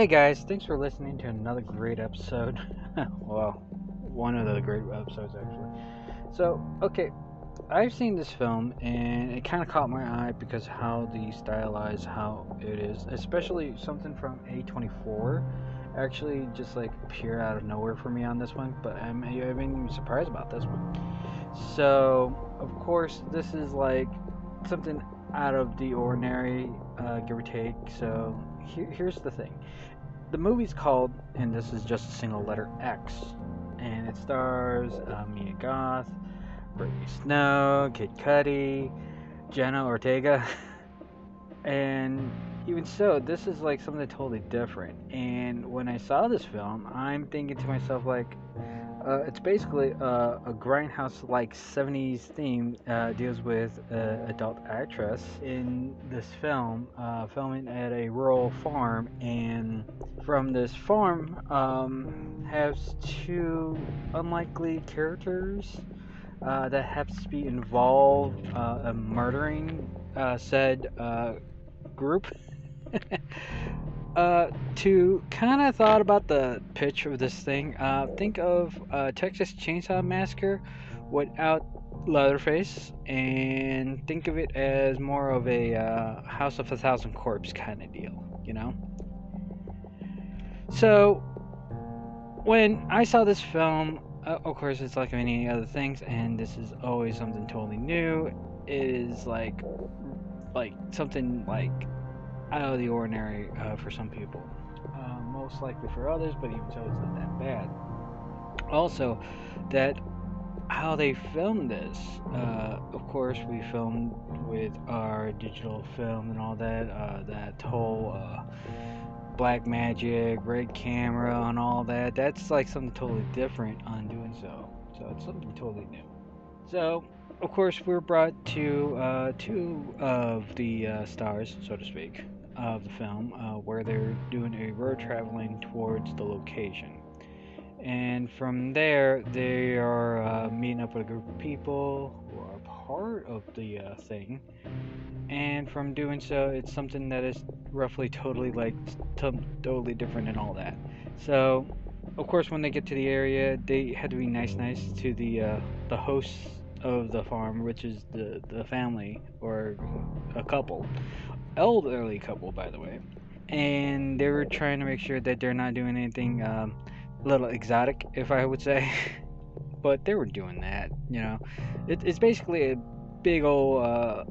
Hey guys, thanks for listening to another great episode. well, one of the great episodes actually. So, okay, I've seen this film and it kind of caught my eye because how the stylized how it is, especially something from A24 actually just like appeared out of nowhere for me on this one, but I'm even surprised about this one. So, of course, this is like something out of the ordinary, uh, give or take. So, here, here's the thing the movie's called, and this is just a single letter X, and it stars uh, Mia Goth, Brittany Snow, Kid Cudi, Jenna Ortega, and even so, this is like something totally different. And when I saw this film, I'm thinking to myself like, uh, it's basically uh, a grindhouse-like 70s theme. Uh, deals with an adult actress in this film, uh, filming at a rural farm, and from this farm um, has two unlikely characters uh, that happens to be involved uh, in murdering said group. uh, to kind of thought about the pitch of this thing, uh, think of uh, Texas Chainsaw Massacre without Leatherface, and think of it as more of a uh, House of a Thousand Corpse kind of deal, you know? So, when I saw this film, uh, of course, it's like many other things, and this is always something totally new. It is like, like something like out of the ordinary uh, for some people. Uh, most likely for others, but even so, it's not that bad. Also, that how they filmed this. Uh, of course, we filmed with our digital film and all that. Uh, that whole uh, black magic, red camera, and all that. That's like something totally different on doing so. So it's something totally new. So of course, we're brought to uh, two of the uh, stars, so to speak of the film uh, where they're doing a road traveling towards the location. And from there, they are uh, meeting up with a group of people who are part of the uh, thing. And from doing so, it's something that is roughly totally like t- totally different and all that. So, of course, when they get to the area, they had to be nice, nice to the uh, the hosts of the farm, which is the the family or a couple elderly couple, by the way, and they were trying to make sure that they're not doing anything um, a little exotic, if I would say. but they were doing that, you know. It, it's basically a big old uh,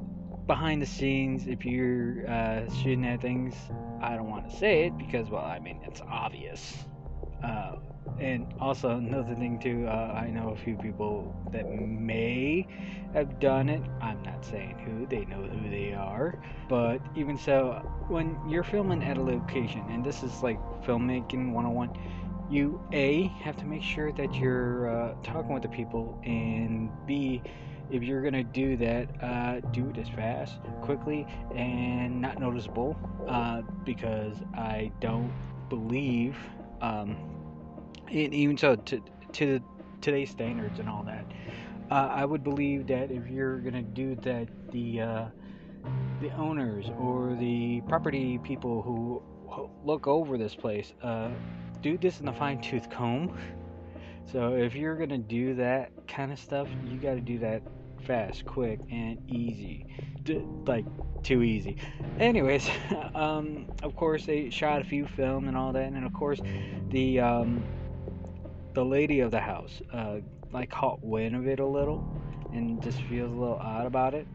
behind the scenes. If you're uh, shooting at things, I don't want to say it because, well, I mean, it's obvious. Uh, and also another thing too, uh, I know a few people that may have done it. I'm not saying who; they know who they are. But even so, when you're filming at a location, and this is like filmmaking 101, you a have to make sure that you're uh, talking with the people, and b if you're gonna do that, uh, do it as fast, quickly, and not noticeable, uh, because I don't believe. Um, and even so, to to today's standards and all that, uh, I would believe that if you're gonna do that, the uh, the owners or the property people who look over this place uh, do this in a fine tooth comb. So if you're gonna do that kind of stuff, you got to do that fast, quick, and easy. D- like too easy. Anyways, um, of course they shot a few film and all that, and of course the um, the lady of the house uh, like caught wind of it a little and just feels a little odd about it.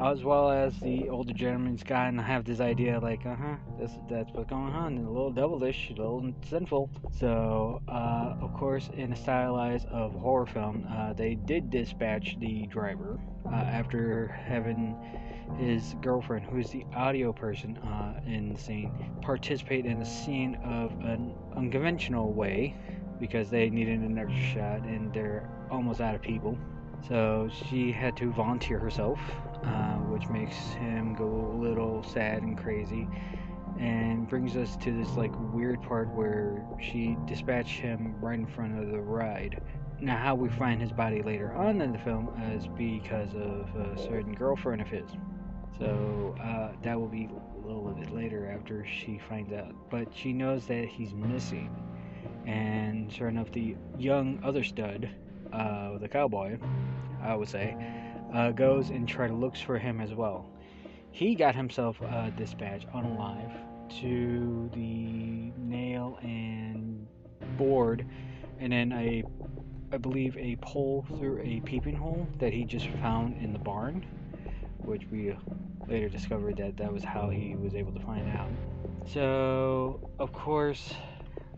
As well as the older gentleman's kind of have this idea like uh-huh this, that's what's going on. And a little devilish a little sinful. So uh, of course in a stylized of horror film uh, they did dispatch the driver uh, after having his girlfriend who's the audio person uh, in the scene participate in the scene of an unconventional way because they needed an extra shot and they're almost out of people. So she had to volunteer herself, uh, which makes him go a little sad and crazy, and brings us to this like weird part where she dispatched him right in front of the ride. Now, how we find his body later on in the film is because of a certain girlfriend of his. So uh, that will be a little bit later after she finds out. But she knows that he's missing. And sure enough, the young other stud, uh, the cowboy, I would say, uh, goes and try to looks for him as well. He got himself uh, dispatched unalive to the nail and board, and then a, I believe, a pole through a peeping hole that he just found in the barn, which we later discovered that that was how he was able to find out. So, of course,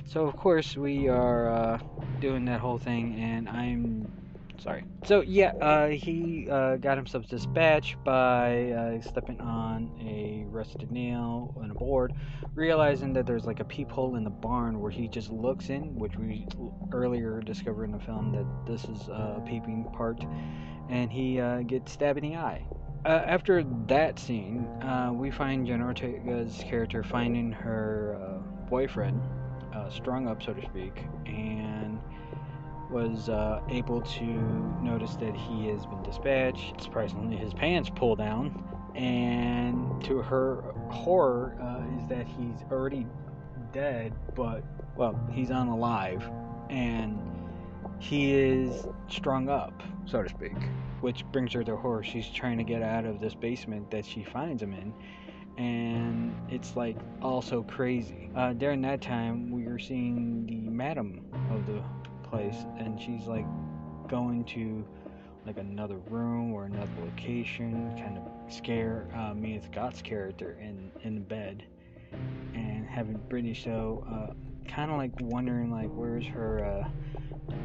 so of course we are uh, doing that whole thing, and I'm sorry. So yeah, uh, he uh, got himself dispatched by uh, stepping on a rusted nail on a board, realizing that there's like a peephole in the barn where he just looks in, which we earlier discovered in the film that this is a peeping part, and he uh, gets stabbed in the eye. Uh, after that scene, uh, we find Jenna Ortega's character finding her boyfriend, strung up, so to speak, and was uh, able to notice that he has been dispatched. Surprisingly, his pants pull down, and to her horror, uh, is that he's already dead, but well, he's unalive, and he is strung up, so to speak. Which brings her to horror. She's trying to get out of this basement that she finds him in, and it's like also crazy. Uh, during that time, we were seeing the madam of the place and she's like going to like another room or another location, kind of scare uh, Mia Goth's character in in the bed, and having Brittany Snow uh, kind of like wondering like where's her uh,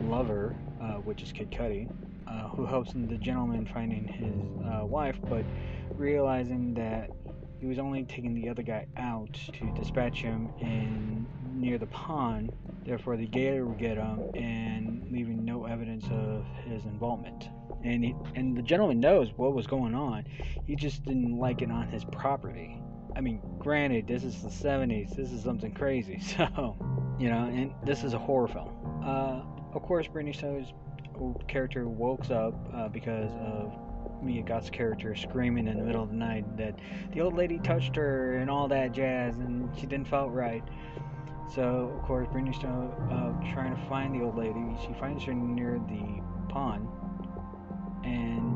lover, uh, which is Kid Cudi, uh, who helps the gentleman finding his wife, but realizing that he was only taking the other guy out to dispatch him in near the pond. Therefore, the gator would get him and leaving no evidence of his involvement. And he, and the gentleman knows what was going on. He just didn't like it on his property. I mean, granted, this is the 70s. This is something crazy. So, you know, and this is a horror film. Uh, of course, Brittany Snow's character woke up uh, because of Mia Goth's character screaming in the middle of the night that the old lady touched her and all that jazz, and she didn't felt right. So, of course, Brittany Snow uh, trying to find the old lady. She finds her near the pond, and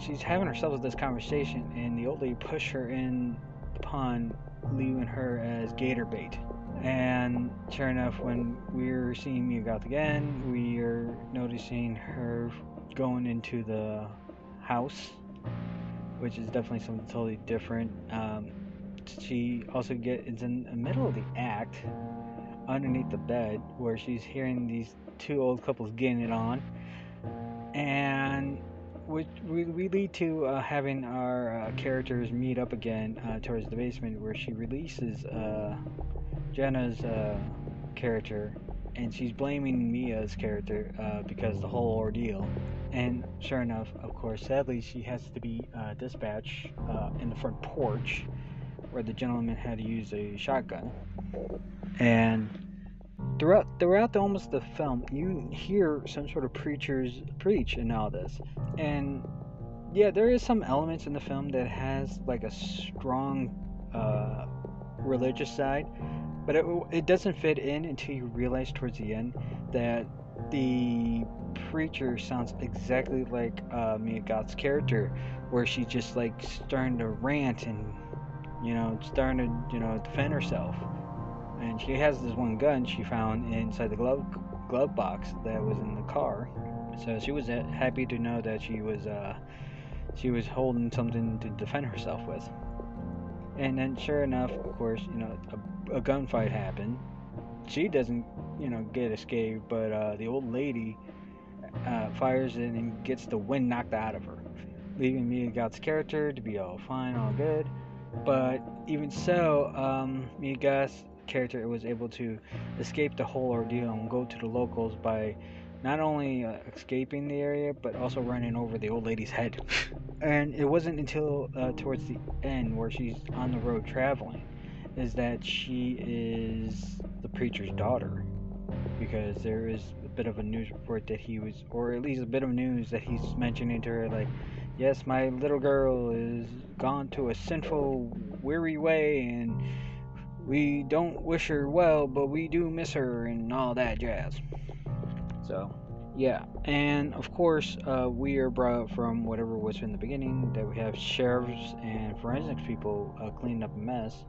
she's having herself with this conversation, and the old lady pushed her in the pond, leaving her as gator bait. And sure enough, when we're seeing Mia Goth again, we are noticing her going into the house, which is definitely something totally different. Um, she also get gets in the middle of the act underneath the bed where she's hearing these two old couples getting it on. And which we, we lead to uh, having our uh, characters meet up again uh, towards the basement where she releases uh, Jenna's uh, character. And she's blaming Mia's character uh, because the whole ordeal and sure enough of course sadly she has to be dispatched in the front porch where the gentleman had to use a shotgun. And throughout throughout the, almost the film, you hear some sort of preachers preach and all this. And yeah, there is some elements in the film that has like a strong uh, religious side, but it, it doesn't fit in until you realize towards the end that the preacher sounds exactly like uh, Mia Goth's character, where she's just like starting to rant and you know, starting to, you know, defend herself. And she has this one gun she found inside the glove glove box that was in the car. So she was uh, happy to know that she was uh, she was holding something to defend herself with. And then, sure enough, of course, you know, a, a gunfight happened. She doesn't, you know, get escaped, but uh, the old lady uh, fires and gets the wind knocked out of her, leaving Mia Goth's character to be all fine, all good. But even so, um, Mia Goth's character was able to escape the whole ordeal and go to the locals by not only uh, escaping the area but also running over the old lady's head. and it wasn't until uh, towards the end where she's on the road traveling is that she is the preacher's daughter because there is bit of a news report that he was or at least a bit of news that he's mentioning to her like yes, my little girl is gone to a sinful, weary way, and we don't wish her well, but we do miss her and all that jazz. So, yeah, and of course, uh, we are brought from whatever was in the beginning that we have sheriffs and forensics people uh, cleaning up a mess,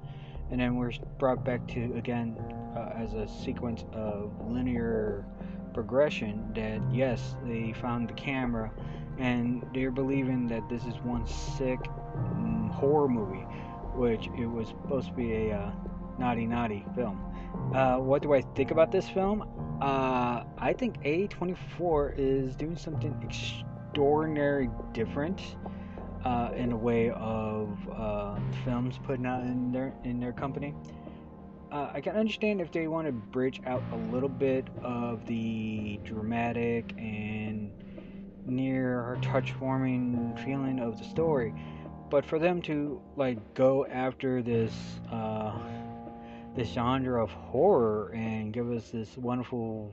and then we're brought back to again uh, as a sequence of linear progression that yes, they found the camera, and they're believing that this is one sick mm, horror movie, which it was supposed to be a uh, naughty naughty film. Uh, what do I think about this film? Uh, I think A24 is doing something extraordinary different uh, in a way of uh, films putting out in their in their company. Uh, I can understand if they want to bridge out a little bit of the dramatic and near touch warming feeling of the story, but for them to like go after this uh, this genre of horror and give us this wonderful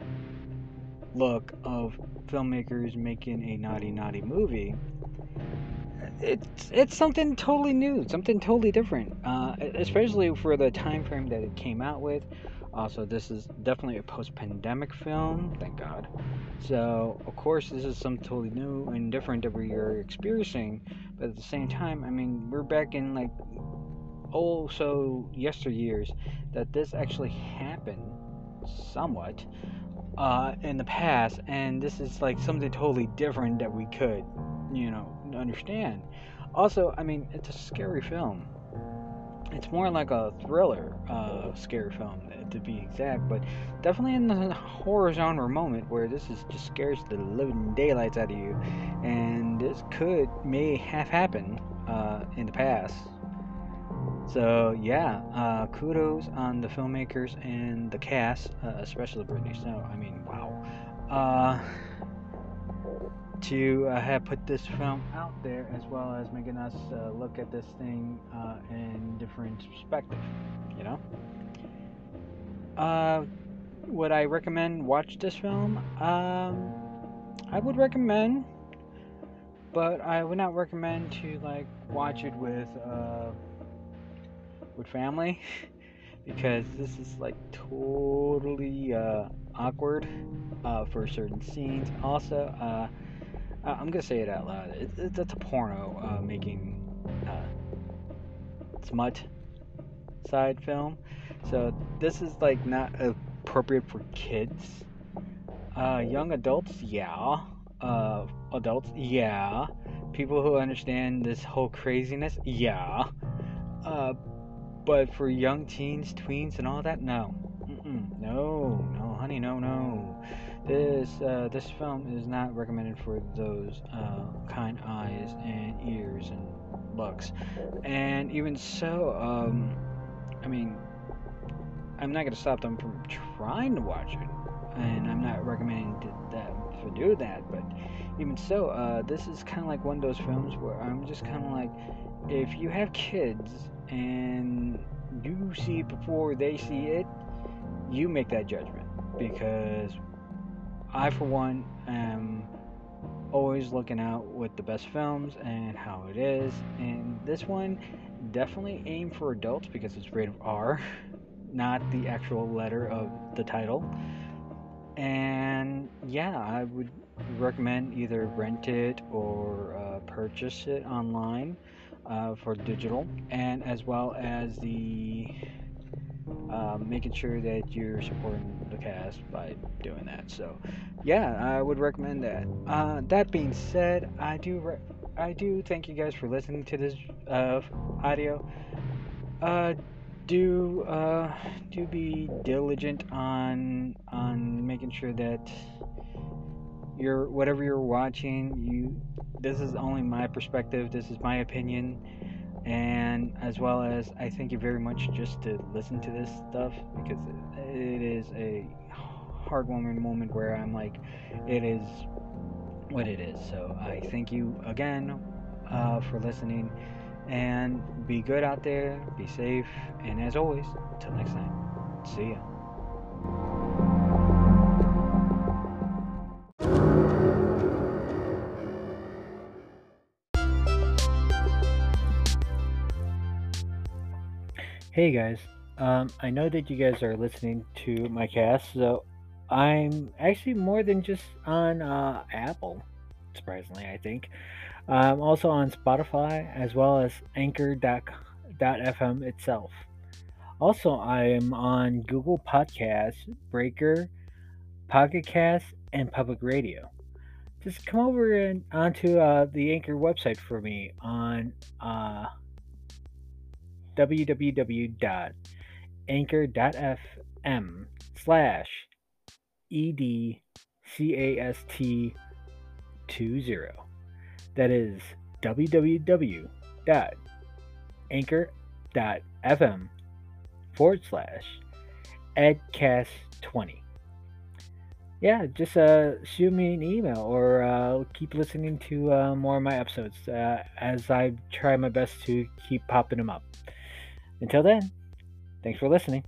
look of filmmakers making a naughty naughty movie it's it's something totally new something totally different uh, especially for the time frame that it came out with. Also this is definitely a post-pandemic film thank god. So of course this is something totally new and different that we are experiencing but at the same time i mean we're back in like oh so yesteryears that this actually happened somewhat uh, in the past, and this is like something totally different that we could, you know, understand. Also, I mean, it's a scary film. It's more like a thriller, uh, scary film to be exact, but definitely in the horror genre moment where this is just scares the living daylights out of you, and this could may have happened uh, in the past so yeah, uh, kudos on the filmmakers and the cast, uh, especially Brittany Snow. I mean, wow. Uh, to uh, have put this film out there as well as making us uh, look at this thing uh, in different perspective, you know. would I recommend watch this film? Um, I would recommend, but I would not recommend to like watch it with with family because this is like totally uh, awkward uh, for certain scenes. Also, uh, I'm gonna say it out loud. It, it, it's a porno uh, making uh, smut side film, so this is like not appropriate for kids. Uh, young adults, yeah. adults, yeah. People who understand this whole craziness, yeah. Uh, but for young teens, tweens, and all that, no. Mm-mm. No, no, honey, no, no. This uh, this film is not recommended for those uh, kind eyes and ears and looks. And even so, um, I mean, I'm not gonna stop them from trying to watch it, and I'm not recommending that for do that. But even so, uh, this is kind of like one of those films where I'm just kind of like, if you have kids and you see it before they see it, you make that judgment. Because I, for one, am always looking out with the best films and how it is. And this one definitely aimed for adults because it's rated R, not the actual letter of the title. And yeah, I would recommend either rent it or uh, purchase it online uh, for digital, and as well as the um, making sure that you're supporting the cast by doing that. So, yeah, I would recommend that. Uh, that being said, I do re- I do thank you guys for listening to this uh, audio. Uh, do uh, do be diligent on on making sure that you're whatever you're watching you this is only my perspective this is my opinion and as well as i thank you very much just to listen to this stuff because it, is a heartwarming moment where i'm like it is what it is. So i thank you again uh, for listening and be good out there be safe and as always until next time see ya Hey guys, um, I know that you guys are listening to my cast, so I'm actually more than just on uh, Apple, surprisingly, I think. I'm also on Spotify as well as Anchor.fm itself. Also, I am on Google Podcasts, Breaker, Pocket Cast, and Public Radio. Just come over and onto uh, the Anchor website for me on uh, www.anchor.fm slash edcast20. That is www.anchor.fm forward slash edcast20. Yeah, just uh, shoot me an email or uh, keep listening to uh, more of my episodes uh, as I try my best to keep popping them up. Until then, thanks for listening.